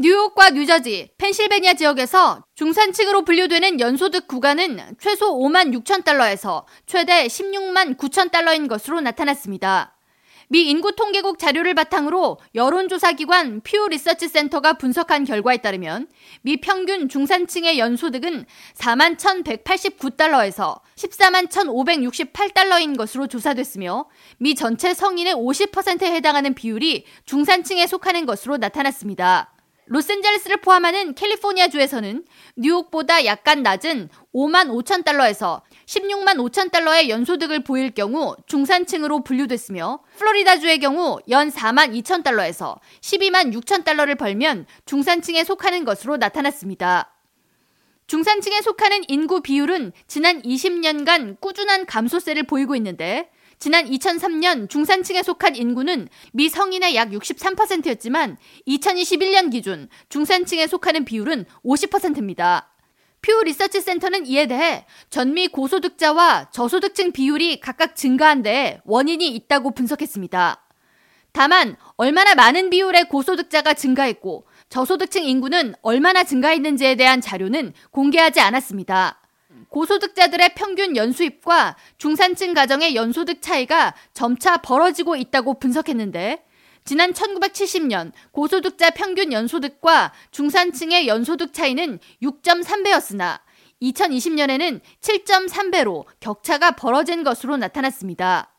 뉴욕과 뉴저지, 펜실베니아 지역에서 중산층으로 분류되는 연소득 구간은 최소 5만 6천 달러에서 최대 16만 9천 달러인 것으로 나타났습니다. 미 인구통계국 자료를 바탕으로 여론조사기관 퓨 리서치 센터가 분석한 결과에 따르면 미 평균 중산층의 연소득은 4만 1,189달러에서 14만 1,568달러인 것으로 조사됐으며 미 전체 성인의 50%에 해당하는 비율이 중산층에 속하는 것으로 나타났습니다. 로스앤젤레스를 포함하는 캘리포니아주에서는 뉴욕보다 약간 낮은 5만 5천 달러에서 16만 5천 달러의 연소득을 보일 경우 중산층으로 분류됐으며 플로리다주의 경우 연 4만 2천 달러에서 12만 6천 달러를 벌면 중산층에 속하는 것으로 나타났습니다. 중산층에 속하는 인구 비율은 지난 20년간 꾸준한 감소세를 보이고 있는데 지난 2003년 중산층에 속한 인구는 미 성인의 약 63%였지만 2021년 기준 중산층에 속하는 비율은 50%입니다. 퓨 리서치 센터는 이에 대해 전미 고소득자와 저소득층 비율이 각각 증가한 데 원인이 있다고 분석했습니다. 다만 얼마나 많은 비율의 고소득자가 증가했고 저소득층 인구는 얼마나 증가했는지에 대한 자료는 공개하지 않았습니다. 고소득자들의 평균 연수입과 중산층 가정의 연소득 차이가 점차 벌어지고 있다고 분석했는데 지난 1970년 고소득자 평균 연소득과 중산층의 연소득 차이는 6.3배였으나 2020년에는 7.3배로 격차가 벌어진 것으로 나타났습니다.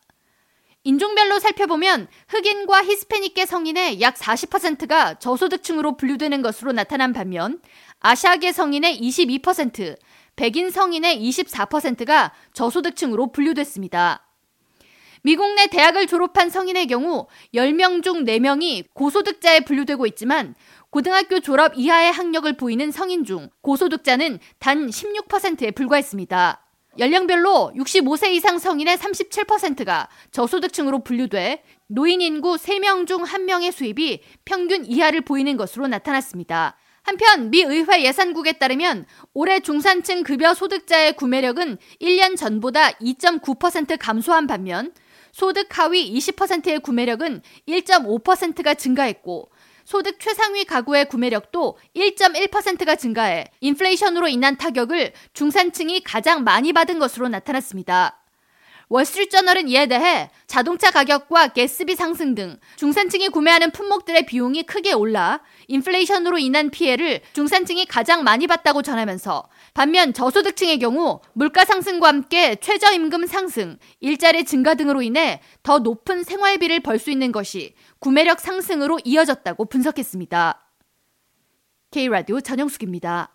인종별로 살펴보면 흑인과 히스패닉계 성인의 약 40%가 저소득층으로 분류되는 것으로 나타난 반면 아시아계 성인의 22%, 백인 성인의 24%가 저소득층으로 분류됐습니다. 미국 내 대학을 졸업한 성인의 경우 10명 중 4명이 고소득자에 분류되고 있지만 고등학교 졸업 이하의 학력을 보이는 성인 중 고소득자는 단 16%에 불과했습니다. 연령별로 65세 이상 성인의 37%가 저소득층으로 분류돼 노인 인구 3명 중 1명의 수입이 평균 이하를 보이는 것으로 나타났습니다. 한편 미 의회 예산국에 따르면 올해 중산층 급여 소득자의 구매력은 1년 전보다 2.9% 감소한 반면 소득 하위 20%의 구매력은 1.5%가 증가했고 소득 최상위 가구의 구매력도 1.1%가 증가해 인플레이션으로 인한 타격을 중산층이 가장 많이 받은 것으로 나타났습니다. 월스트리트저널은 이에 대해 자동차 가격과 가스비 상승 등 중산층이 구매하는 품목들의 비용이 크게 올라 인플레이션으로 인한 피해를 중산층이 가장 많이 봤다고 전하면서 반면 저소득층의 경우 물가 상승과 함께 최저임금 상승, 일자리 증가 등으로 인해 더 높은 생활비를 벌 수 있는 것이 구매력 상승으로 이어졌다고 분석했습니다. K라디오 전영숙입니다.